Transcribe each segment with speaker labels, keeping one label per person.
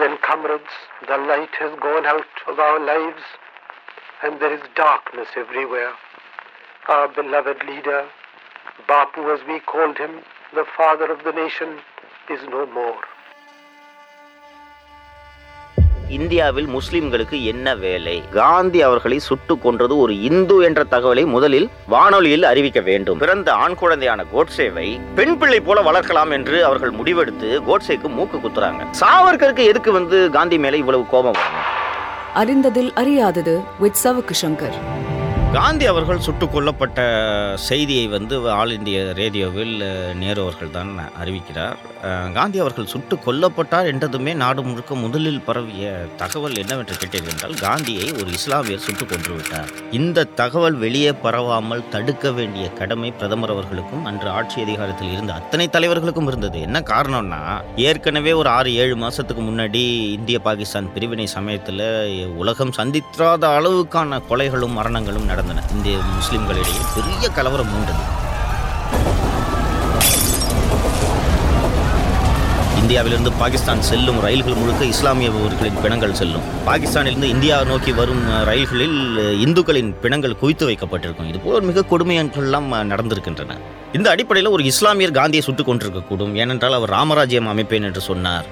Speaker 1: and comrades, the light has gone out of our lives and there is darkness everywhere. Our beloved leader, Bapu as we called him, the father of the nation, is no more.
Speaker 2: இந்தியாவில் முஸ்லிம்களுக்கு என்ன வேலை? காந்தி அவர்களை சுட்டு கொன்றது ஒரு இந்து என்ற தகவலை முதலில் வானொலியில் அறிவிக்க வேண்டும். பிறந்த ஆண் குழந்தையான கோட்சேவை பெண் பிள்ளை போல வளர்க்கலாம் என்று அவர்கள் முடிவெடுத்து கோட்சேக்கு மூக்கு குத்துறாங்க. சாவர்கருக்கு எதுக்கு வந்து காந்தி மேல இவ்வளவு கோபம்
Speaker 3: அறிந்ததில் அறியாதது வித் சவுக்கு சங்கர்.
Speaker 2: காந்தி அவர்கள் சுட்டுக் கொல்லப்பட்ட செய்தியை வந்து ஆல் இந்திய ரேடியோவில் நேரு அவர்கள் தான் அறிவிக்கிறார். காந்தி அவர்கள் சுட்டு கொல்லப்பட்டார் என்றதுமே நாடு முழுக்க முதலில் பரவிய தகவல் என்னவென்று கேட்டீர்கள் என்றால் காந்தியை ஒரு இஸ்லாமியர் சுட்டுக் கொன்று விட்டார். இந்த தகவல் வெளியே பரவாமல் தடுக்க வேண்டிய கடமை பிரதமர் அவர்களுக்கும் அன்று ஆட்சி அதிகாரத்தில் இருந்த அத்தனை தலைவர்களுக்கும் இருந்தது. என்ன காரணம்னா ஏற்கனவே ஒரு ஆறு ஏழு மாசத்துக்கு முன்னாடி இந்திய பாகிஸ்தான் பிரிவினை சமயத்தில் உலகம் சந்தித்தாத அளவுக்கான கொலைகளும் மரணங்களும் நடந்தன. இந்திய முஸ்லிம்களிடையே பெரிய கலவரம் மூண்டது. இந்தியாவிலிருந்து பாகிஸ்தான் செல்லும் ரயில்கள் முழுக்க இஸ்லாமியவர்களின் பிணங்கள் செல்லும். பாகிஸ்தானிலிருந்து இந்தியா நோக்கி வரும் ரயில்களில் இந்துக்களின் பிணங்கள் குவித்து வைக்கப்பட்டிருக்கும். இது போல் மிக கொடுமையெல்லாம் நடந்திருக்கின்றன. இந்த அடிப்படையில் ஒரு இஸ்லாமியர் காந்தியை சுட்டுக் கொண்டிருக்கக்கூடும் ஏனென்றால் அவர் ராமராஜ்யம் அமைப்பேன் என்று சொன்னார்.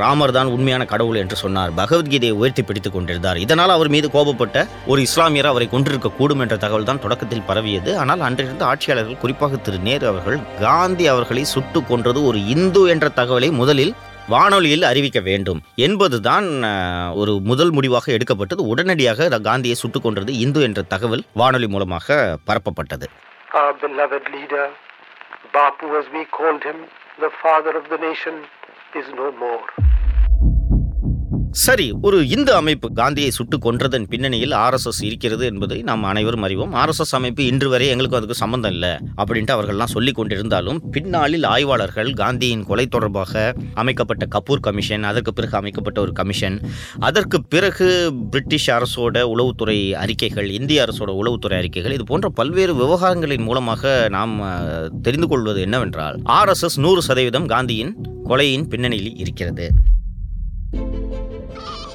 Speaker 2: ராமர் தான் உண்மையான கடவுள் என்று சொன்னார். பகவத்கீதையை உயர்த்தி பிடித்துக் கொண்டிருந்தார். இதனால் அவர் மீது கோபப்பட்ட ஒரு இஸ்லாமியர் அவரை கொண்டிருக்க கூடும் என்ற தகவல் தான் தொடக்கத்தில் பரவியது. ஆனால் அன்றிருந்த ஆட்சியாளர்கள் குறிப்பாக திரு நேரு அவர்கள் காந்தி அவர்களை சுட்டுக் கொன்றது ஒரு இந்து என்ற தகவலை முதலில் வானொலியில் அறிவிக்க வேண்டும் என்பதுதான் ஒரு முதல் முடிவாக எடுக்கப்பட்டது. உடனடியாக காந்தியை சுட்டுக் கொன்றது இந்து என்ற தகவல் வானொலி மூலமாக பரப்பப்பட்டது.
Speaker 1: Our beloved leader, Bapu as we called him, the father of the nation, is no more.
Speaker 2: சரி ஒரு இந்து அமைப்பு காந்தியை சுட்டு கொன்றதன் பின்னணியில் ஆர்எஸ்எஸ் இருக்கிறது என்பதை நாம் அனைவரும் அறிவோம். ஆர்எஸ்எஸ் அமைப்பு இன்று வரை எங்களுக்கு அதுக்கு சம்பந்தம் இல்லை அப்படின்ட்டு அவர்கள்லாம் சொல்லி கொண்டிருந்தாலும் பின்னாளில் ஆய்வாளர்கள் காந்தியின் கொலை தொடர்பாக அமைக்கப்பட்ட கபூர் கமிஷன் அதற்கு பிறகு அமைக்கப்பட்ட ஒரு கமிஷன் அதற்கு பிறகு பிரிட்டிஷ் அரசோட உளவுத்துறை அறிக்கைகள் இந்திய அரசோட உளவுத்துறை அறிக்கைகள் இது போன்ற பல்வேறு விவகாரங்களின் மூலமாக நாம் தெரிந்து கொள்வது என்னவென்றால் ஆர்எஸ்எஸ் நூறு சதவீதம் காந்தியின் கொலையின் பின்னணியில் இருக்கிறது.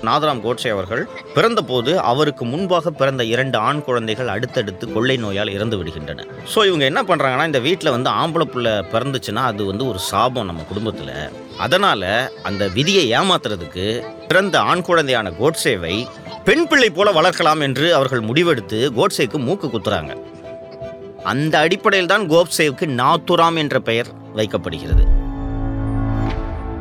Speaker 2: நாதராம் கோட்சே அவர்கள் பிறந்தபோது அவருக்கு முன்பாக பிறந்த இரண்டு ஆண் குழந்தைகள் அடுத்தடுத்து கொள்ளை நோயால் இறந்து விடுகின்றன. ஸோ இவங்க என்ன பண்ணுறாங்கன்னா இந்த வீட்டில் வந்து ஆம்பளை புள்ள பிறந்துச்சுன்னா அது வந்து ஒரு சாபம் நம்ம குடும்பத்தில். அதனால் அந்த விதியை ஏமாத்துறதுக்கு பிறந்த ஆண் குழந்தையான கோட்சேவை பெண் பிள்ளை போல வளர்க்கலாம் என்று அவர்கள் முடிவெடுத்து கோட்சேக்கு மூக்கு குத்துறாங்க. அந்த அடிப்படையில் தான் கோப்சேவுக்கு நாத்துராம் என்ற பெயர் வைக்கப்படுகிறது.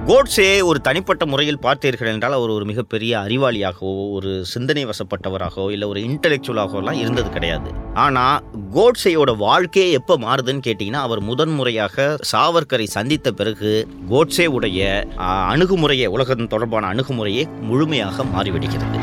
Speaker 2: கோட்ஸே ஒரு தனிப்பட்ட முறையில் பார்த்தீர்கள் என்றால் அவர் ஒரு மிகப்பெரிய அறிவாளியாகவோ ஒரு சிந்தனை வசப்பட்டவராகவோ இல்லை ஒரு இன்டலெக்சுவலாகவோலாம் இருந்தது கிடையாது. ஆனால் கோட்ஸேயோட வாழ்க்கையே எப்போ மாறுதுன்னு கேட்டிங்கன்னா அவர் முதன்முறையாக சாவர்கரை சந்தித்த பிறகு கோட்ஸே உடைய அணுகுமுறையை உலகத்தின் உலகம் தொடர்பான அணுகுமுறையே முழுமையாக மாறிவிடுகிறது.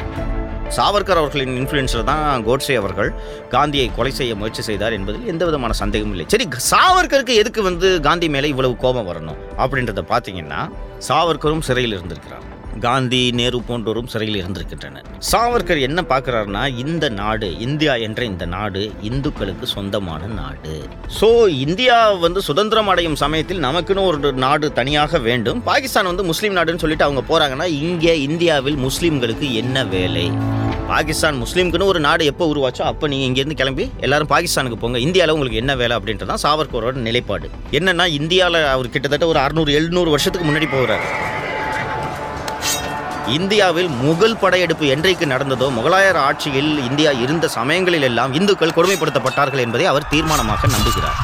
Speaker 2: சாவர்கர் அவர்களின் இன்ஃப்ளூயன்ஸில் தான் கோட்ஸே அவர்கள். காந்தியை கொலை செய்ய முயற்சி செய்தார் என்பதில் எந்த விதமான சந்தேகமும் இல்லை. சரி சாவர்கருக்கு எதுக்கு வந்து காந்தி மேலே இவ்வளவு கோபம் வரணும்? அப்படின்றத பார்த்தீங்கன்னா சாவர்கரும் சிறையில் இருந்திருக்கிறார். காந்தி நேரு போன்றோரும் சிறையில் இருந்திருக்கின்றனர். சாவர்கர் என்ன பார்க்குறாருன்னா இந்த நாடு இந்தியா என்ற இந்த நாடு இந்துக்களுக்கு சொந்தமான நாடு. ஸோ இந்தியா வந்து சுதந்திரம் அடையும் சமயத்தில் நமக்குன்னு ஒரு நாடு தனியாக வேண்டும். பாகிஸ்தான் வந்து முஸ்லீம் நாடுன்னு சொல்லிட்டு அவங்க போகிறாங்கன்னா இங்கே இந்தியாவில் முஸ்லீம்களுக்கு என்ன வேலை? பாகிஸ்தான் முஸ்லீம்க்குன்னு ஒரு நாடு எப்போ உருவாச்சோ அப்போ நீங்கள் இங்கேருந்து கிளம்பி எல்லாரும் பாகிஸ்தானுக்கு போங்க. இந்தியாவில் உங்களுக்கு என்ன வேலை அப்படின்றது தான் சாவர்கரோட நிலைப்பாடு. என்னன்னா இந்தியாவில் அவர் கிட்டத்தட்ட ஒரு அறுநூறு எழுநூறு வருஷத்துக்கு முன்னாடி போகிறார் இந்தியாவில் முகல் படையெடுப்பு என்றைக்கு நடந்ததோ முகலாயர் ஆட்சியில் இந்தியா இருந்த சமயங்களில் எல்லாம் இந்துக்கள் கொடுமைப்படுத்தப்பட்டார்கள் என்பதை அவர் தீர்மானமாக நம்புகிறார்.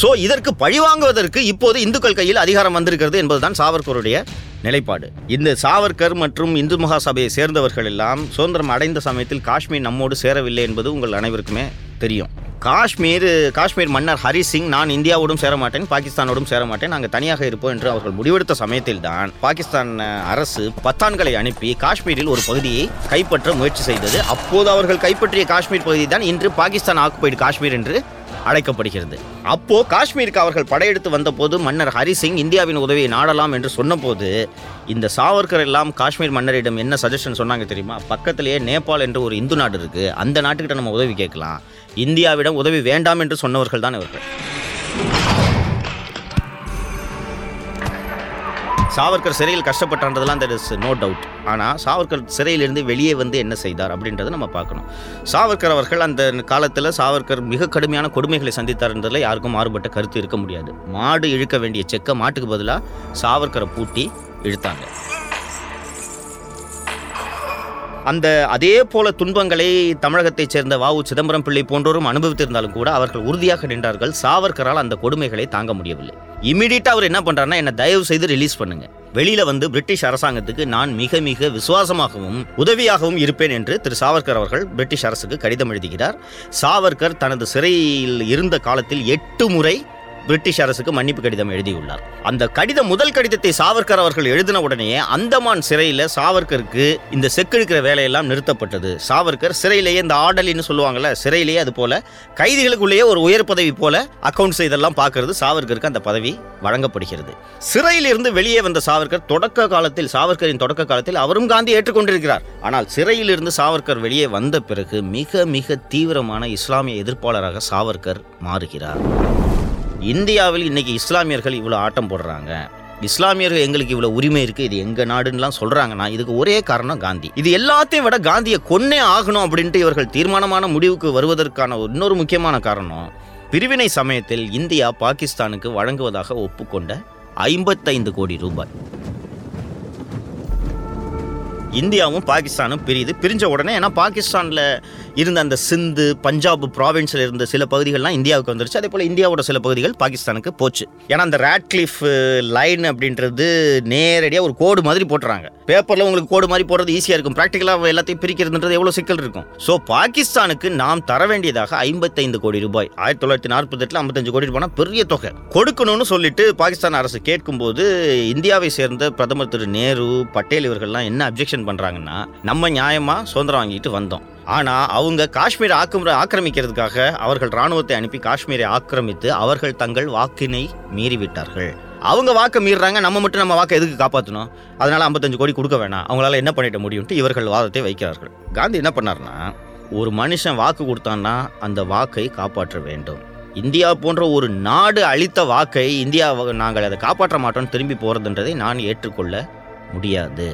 Speaker 2: சோ இதற்கு பழிவாங்குவதற்கு இப்போது இந்துக்கள் கையில் அதிகாரம் வந்திருக்கிறது என்பதுதான் சாவர்கருடைய நிலைப்பாடு. இந்த சாவர்கர் மற்றும் இந்து மகாசபையை சேர்ந்தவர்கள் எல்லாம் சுதந்திரம் அடைந்த சமயத்தில் காஷ்மீர் நம்மோடு சேரவில்லை என்பது உங்கள் அனைவருக்குமே தெரியும். காஷ்மீர் காஷ்மீர் மன்னர் ஹரி சிங் நான் இந்தியாவோடும் சேர மாட்டேன் பாகிஸ்தானோடும் சேர மாட்டேன் நாங்கள் தனியாக இருப்போம் என்று அவர்கள் முடிவெடுத்த சமயத்தில் தான் பாகிஸ்தான் அரசு பத்தான்களை அனுப்பி காஷ்மீரில் ஒரு பகுதியை கைப்பற்ற முயற்சி செய்தது. அப்போது அவர்கள் கைப்பற்றிய காஷ்மீர் பகுதி தான் இன்று பாகிஸ்தான் ஆக்குபைடு காஷ்மீர் என்று அழைக்கப்படுகிறது. அப்போ காஷ்மீருக்கு அவர்கள் படையெடுத்து வந்தபோது மன்னர் ஹரி சிங் இந்தியாவின் உதவியை நாடலாம் என்று சொன்னபோது இந்த சாவர்கர் எல்லாம் காஷ்மீர் மன்னரிடம் என்ன சஜஷன் சொன்னாங்க தெரியுமா? பக்கத்திலேயே நேபாள் என்று ஒரு இந்து நாடு இருக்கு அந்த நாட்டுக்கிட்ட நம்ம உதவி கேட்கலாம். இந்தியாவிடம் உதவி வேண்டாம் என்று சொன்னவர்கள் தான் இவர்கள். சாவர்கர் சிறையில் கஷ்டப்பட்டான்றதெல்லாம் தட் இஸ் நோ டவுட் ஆனால் சாவர்கர் சிறையிலிருந்து வெளியே வந்து என்ன செய்தார் அப்படின்றத நம்ம பார்க்கணும். சாவர்கர் அவர்கள் அந்த காலத்தில் சாவர்கர் மிக கடுமையான கொடுமைகளை சந்தித்தார்ன்றதில் யாருக்கும் மாறுபட்ட கருத்து இருக்க முடியாது. மாடு இழுக்க வேண்டிய செக்கை மாட்டுக்கு பதிலாக சாவர்கரை பூட்டி இழுத்தாங்க. அந்த அதே போல துன்பங்களை தமிழகத்தைச் சேர்ந்த வாவு சிதம்பரம் பிள்ளை போன்றோரும் அனுபவித்திருந்தாலும் கூட அவர்கள் உறுதியாக நின்றார்கள். சாவர்கரால் அந்த கொடுமைகளை தாங்க முடியவில்லை. இமீடியட்டா அவர் என்ன பண்றாருன்னா என்ன தயவு செய்து ரிலீஸ் பண்ணுங்க. வெளியில வந்து பிரிட்டிஷ் அரசாங்கத்துக்கு நான் மிக மிக விசுவாசமாகவும் உதவியாகவும் இருப்பேன் என்று திரு சாவர்கர் அவர்கள் பிரிட்டிஷ் அரசுக்கு கடிதம் எழுதுகிறார். சாவர்கர் தனது சிறையில் இருந்த காலத்தில் எட்டு முறை பிரிட்டிஷ் அரசுக்கு மன்னிப்பு கடிதம் எழுதியுள்ளார். அந்த கடிதம் முதல் கடிதத்தை சாவர்கர் அவர்கள் எழுதின உடனேயே அந்தமான் சிறையில் சாவர்கருக்கு இந்த செக்கெடுக்கிற வேலையெல்லாம் நிறுத்தப்பட்டது. சாவர்கர் சிறையிலேயே இந்த ஆடலின்னு சொல்லுவாங்கல்ல சிறையிலேயே அது போல கைதிகளுக்குள்ளேயே ஒரு உயர் பதவி போல அக்கவுண்ட்ஸ் இதெல்லாம் பார்க்கறது சாவர்கருக்கு அந்த பதவி வழங்கப்படுகிறது. சிறையிலிருந்து வெளியே வந்த சாவர்கர் தொடக்க காலத்தில் சாவர்கரின் தொடக்க காலத்தில் அவரும் காந்தி ஏற்றுக்கொண்டிருக்கிறார். ஆனால் சிறையிலிருந்து சாவர்கர் வெளியே வந்த பிறகு மிக மிக தீவிரமான இஸ்லாமிய எதிர்ப்பாளராக சாவர்கர் மாறுகிறார். இந்தியாவில் இன்றைக்கி இஸ்லாமியர்கள் இவ்வளோ ஆட்டம் போடுறாங்க. இஸ்லாமியர்கள் எங்களுக்கு இவ்வளோ உரிமை இருக்குது இது எங்கள் நாடுன்னெலாம் சொல்கிறாங்கன்னா இதுக்கு ஒரே காரணம் காந்தி. இது எல்லாத்தையும் விட காந்தியை கொன்னே ஆகணும் அப்படின்ட்டு இவர்கள் தீர்மானமான முடிவுக்கு வருவதற்கான இன்னொரு முக்கியமான காரணம் பிரிவினை சமயத்தில் இந்தியா பாகிஸ்தானுக்கு வழங்குவதாக ஒப்புக்கொண்ட ஐம்பத்தைந்து கோடி ரூபாய். இந்தியாவும் பாகிஸ்தானும் பிரியுது. பிரிஞ்ச உடனே ஏன்னா பாகிஸ்தானில் இருந்த அந்த சிந்து பஞ்சாப் ப்ராவின்ஸில் இருந்த சில பகுதிகள்லாம் இந்தியாவுக்கு வந்துருச்சு. அதே போல் இந்தியாவோட சில பகுதிகள் பாகிஸ்தானுக்கு போச்சு. ஏன்னா அந்த ராட்கிளிஃப் லைன் அப்படின்றது நேரடியாக ஒரு கோடு மாதிரி போட்டுறாங்க. பேப்பரில் உங்களுக்கு கோடு மாதிரி போடுறது ஈஸியாக இருக்கும். ப்ராக்டிக்கலாக எல்லாத்தையும் பிரிக்கிறதுன்றது எவ்வளோ சிக்கல் இருக்கும்? ஸோ பாகிஸ்தானுக்கு நாம் தர வேண்டியதாக ஐம்பத்தைந்து கோடி ரூபாய். ஆயிரத்தி தொள்ளாயிரத்தி நாற்பத்தெட்டில் ஐம்பத்தஞ்சு கோடி ரூபாய் பெரிய தொகை. கொடுக்கணும்னு சொல்லிட்டு பாகிஸ்தான் அரசு கேட்கும்போது இந்தியாவை சேர்ந்த பிரதமர் திரு நேரு பட்டேல் இவர்கள்லாம் என்ன அப்ஜெக்ஷன் பண்ணுறாங்கன்னா நம்ம நியாயமாக சுதந்திரம் வாங்கிட்டு வந்தோம். ஆனால் அவங்க காஷ்மீரை ஆக்கிர ஆக்கிரமிக்கிறதுக்காக அவர்கள் இராணுவத்தை அனுப்பி காஷ்மீரை ஆக்கிரமித்து அவர்கள் தங்கள் வாக்கினை மீறிவிட்டார்கள். அவங்க வாக்கை மீறுறாங்க நம்ம மட்டும் நம்ம வாக்கை எதுக்கு காப்பாற்றணும் அதனால் ஐம்பத்தஞ்சு கோடி கொடுக்க வேணாம். அவங்களால என்ன பண்ணிட முடியும்ட்டு இவர்கள் வாதத்தை வைக்கிறார்கள். காந்தி என்ன பண்ணார்னா ஒரு மனுஷன் வாக்கு கொடுத்தான்னா அந்த வாக்கை காப்பாற்ற வேண்டும். இந்தியா போன்ற ஒரு நாடு அளித்த வாக்கை இந்தியா நாங்கள் அதை காப்பாற்ற மாட்டோம்னு திரும்பி போகிறதுன்றதை நான் ஏற்றுக்கொள்ள முடியாது.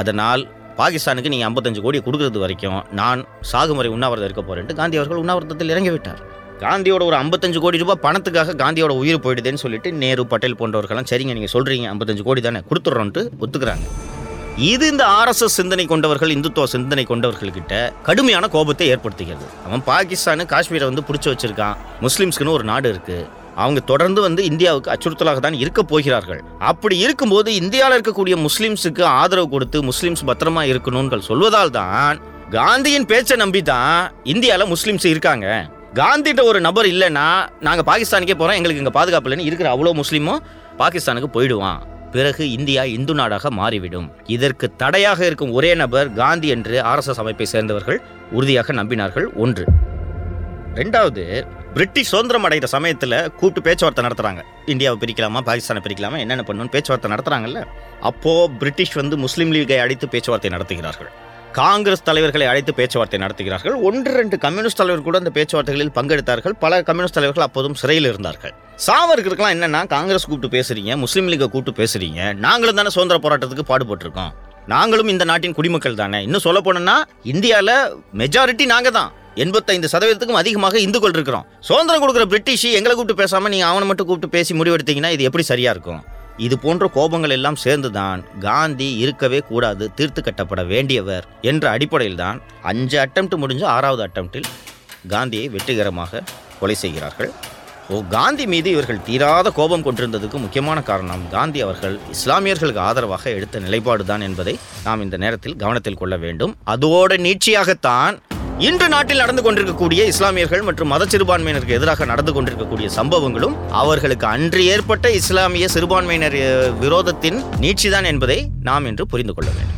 Speaker 2: அதனால் பாகிஸ்தானுக்கு நீங்கள் ஐம்பத்தஞ்சு கோடி கொடுக்கறது வரைக்கும் நான் சாகுமுறை உண்ணாவிரதம் இருக்க போறேன்ட்டு காந்தி அவர்கள் உண்ணாவிரதத்தில் இறங்கிவிட்டார். காந்தியோட ஒரு ஐம்பத்தஞ்சு கோடி ரூபாய் பணத்துக்காக காந்தியோட உயிர் போயிடுதுன்னு சொல்லிட்டு நேரு பட்டேல் போன்றவர்கள்லாம் சரிங்க நீங்கள் சொல்கிறீங்க ஐம்பத்தஞ்சு கோடி தானே கொடுத்துட்றோன்ட்டு ஒத்துக்கிறாங்க. இது இந்த ஆர்எஸ்எஸ் சிந்தனை கொண்டவர்கள் இந்துத்துவ சிந்தனை கொண்டவர்கள்கிட்ட கடுமையான கோபத்தை ஏற்படுத்துகிறது. அவன் பாகிஸ்தானு காஷ்மீரை வந்து பிடிச்சி வச்சிருக்கான். முஸ்லிம்ஸ்க்குன்னு ஒரு நாடு இருக்குது அவங்க தொடர்ந்து வந்து இந்தியாவுக்கு அச்சுறுத்தலாக தான் இருக்க போகிறார்கள். அப்படி இருக்கும்போது இந்தியாவில் இருக்கக்கூடிய முஸ்லிம்ஸுக்கு ஆதரவு கொடுத்து முஸ்லிம்ஸ் பத்திரமா இருக்கணும்னு சொல்வதால் தான் காந்தியின் பேச்சை நம்பி தான் இந்தியாவில் முஸ்லிம்ஸ் இருக்காங்க. காந்திட்ட ஒரு நபர் இல்லைன்னா நாங்கள் பாகிஸ்தானுக்கே போகிறோம் எங்களுக்கு இங்கே பாதுகாப்பு இல்லைன்னு இருக்கிற அவ்வளோ முஸ்லீமும் பாகிஸ்தானுக்கு போயிடுவான். பிறகு இந்தியா இந்து நாடாக மாறிவிடும். இதற்கு தடையாக இருக்கும் ஒரே நபர் காந்தி என்று ஆர்எஸ்எஸ் அமைப்பை சேர்ந்தவர்கள் உறுதியாக நம்பினார்கள் ஒன்று. ரெண்டாவது பிரிட்டிஷ் சுதந்திரம் அடைகிற சமயத்தில் கூப்பிட்டு பேச்சுவார்த்தை நடத்துகிறாங்க இந்தியாவை பிரிக்கலாமா பாகிஸ்தானை பிரிக்கலாமா என்னென்ன பண்ணணும்னு பேச்சுவார்த்தை நடத்துகிறாங்கல்ல அப்போது பிரிட்டிஷ் வந்து முஸ்லீம் லீகை அழைத்து பேச்சுவார்த்தை நடத்துகிறார்கள். காங்கிரஸ் தலைவர்களை அழைத்து பேச்சுவார்த்தை நடத்துகிறார்கள். ஒன்று ரெண்டு கம்யூனிஸ்ட் தலைவர் கூட அந்த பேச்சுவார்த்தைகளில் பங்கெடுத்தார்கள். பல கம்யூனிஸ்ட் தலைவர்கள் அப்போதும் சிறையில் இருந்தார்கள். சாவர்களுக்கெல்லாம் என்னென்னா காங்கிரஸ் கூப்பிட்டு பேசுறீங்க முஸ்லீம் லீகை கூப்பிட்டு பேசுறீங்க நாங்களும் தானே சுதந்திர போராட்டத்துக்கு பாடுபட்டிருக்கோம். நாங்களும் இந்த நாட்டின் குடிமக்கள் தானே. இன்னும் சொல்ல போனோம்னா இந்தியாவில் மெஜாரிட்டி நாங்கள் தான் எண்பத்தைந்து சதவீதத்துக்கும் அதிகமாக இந்துக்கள் இருக்கிறோம். சுதந்திரம் கொடுக்குற பிரிட்டிஷ் எங்களை கூப்பிட்டு பேசாமல் நீங்கள் அவனை மட்டும் கூப்பிட்டு பேசி முடிவெடுத்தீங்கன்னா இது எப்படி சரியாக இருக்கும்? இது போன்ற கோபங்கள் எல்லாம் சேர்ந்துதான் காந்தி இருக்கவே கூடாது தீர்த்து கட்டப்பட வேண்டியவர் என்ற அடிப்படையில் தான் அஞ்சு அட்டம்ப்ட் முடிஞ்சு ஆறாவது அட்டம்ப்டில் காந்தியை வெற்றிகரமாக கொலை செய்கிறார்கள். ஓ காந்தி மீது இவர்கள் தீராத கோபம் கொண்டிருந்ததுக்கு முக்கியமான காரணம் காந்தி அவர்கள் இஸ்லாமியர்களுக்கு ஆதரவாக எடுத்த நிலைப்பாடுதான் என்பதை நாம் இந்த நேரத்தில் கவனத்தில் கொள்ள வேண்டும். அதோட நீட்சியாகத்தான் இன்று நாட்டில் நடந்து கொண்டிருக்கக்கூடிய இஸ்லாமியர்கள் மற்றும் மத சிறுபான்மையினருக்கு எதிராக நடந்து கொண்டிருக்கக்கூடிய சம்பவங்களும் அவர்களுக்கு அன்று ஏற்பட்ட இஸ்லாமிய சிறுபான்மையினர் விரோதத்தின் நீட்சிதான் என்பதை நாம் இன்று புரிந்து கொள்ள வேண்டும்.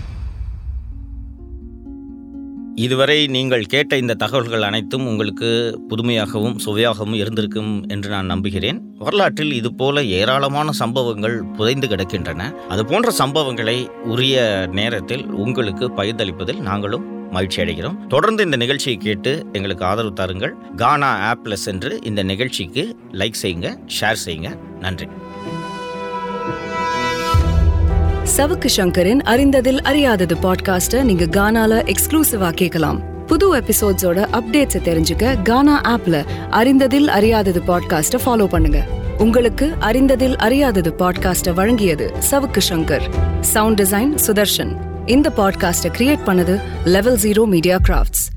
Speaker 2: இதுவரை நீங்கள் கேட்ட இந்த தகவல்கள் அனைத்தும் உங்களுக்கு புதுமையாகவும் சுவையாகவும் இருந்திருக்கும் என்று நான் நம்புகிறேன். வரலாற்றில் இது போல ஏராளமான சம்பவங்கள் புதைந்து கிடக்கின்றன. அது போன்ற சம்பவங்களை உரிய நேரத்தில் உங்களுக்கு பகிர்ந்தளிப்பதில் நாங்களும் மகிழ்ச்சி அடைகிறோம். தொடர்ந்து இந்த நிகழ்ச்சியை கேட்டு எங்களுக்கு ஆதரவு தாருங்கள். கானா ஆப்ல சென்று இந்த நிகழ்ச்சிக்கு லைக் செய்யுங்க ஷேர் செய்யுங்க. நன்றி.
Speaker 3: சவுக்கு சங்கரின் அறிந்ததில் அறியாதது பாட்காஸ்ட நீங்க கானால எக்ஸ்க்ளூசிவா கேட்கலாம். புது எபிசோட்ஸோட அப்டேட்ஸ் தெரிஞ்சுக்க கானா ஆப்ல அறிந்ததில் அறியாதது பாட்காஸ்ட்டை ஃபாலோ பண்ணுங்க. உங்களுக்கு அறிந்ததில் அறியாதது பாட்காஸ்ட்டை வழங்கியது சவுக்கு சங்கர். சவுண்ட் டிசைன் சுதர்ஷன் இந்த பாட்காஸ்டை கிரியேட் பண்ணது லெவல் ஜீரோ மீடியா கிராஃப்ட்ஸ்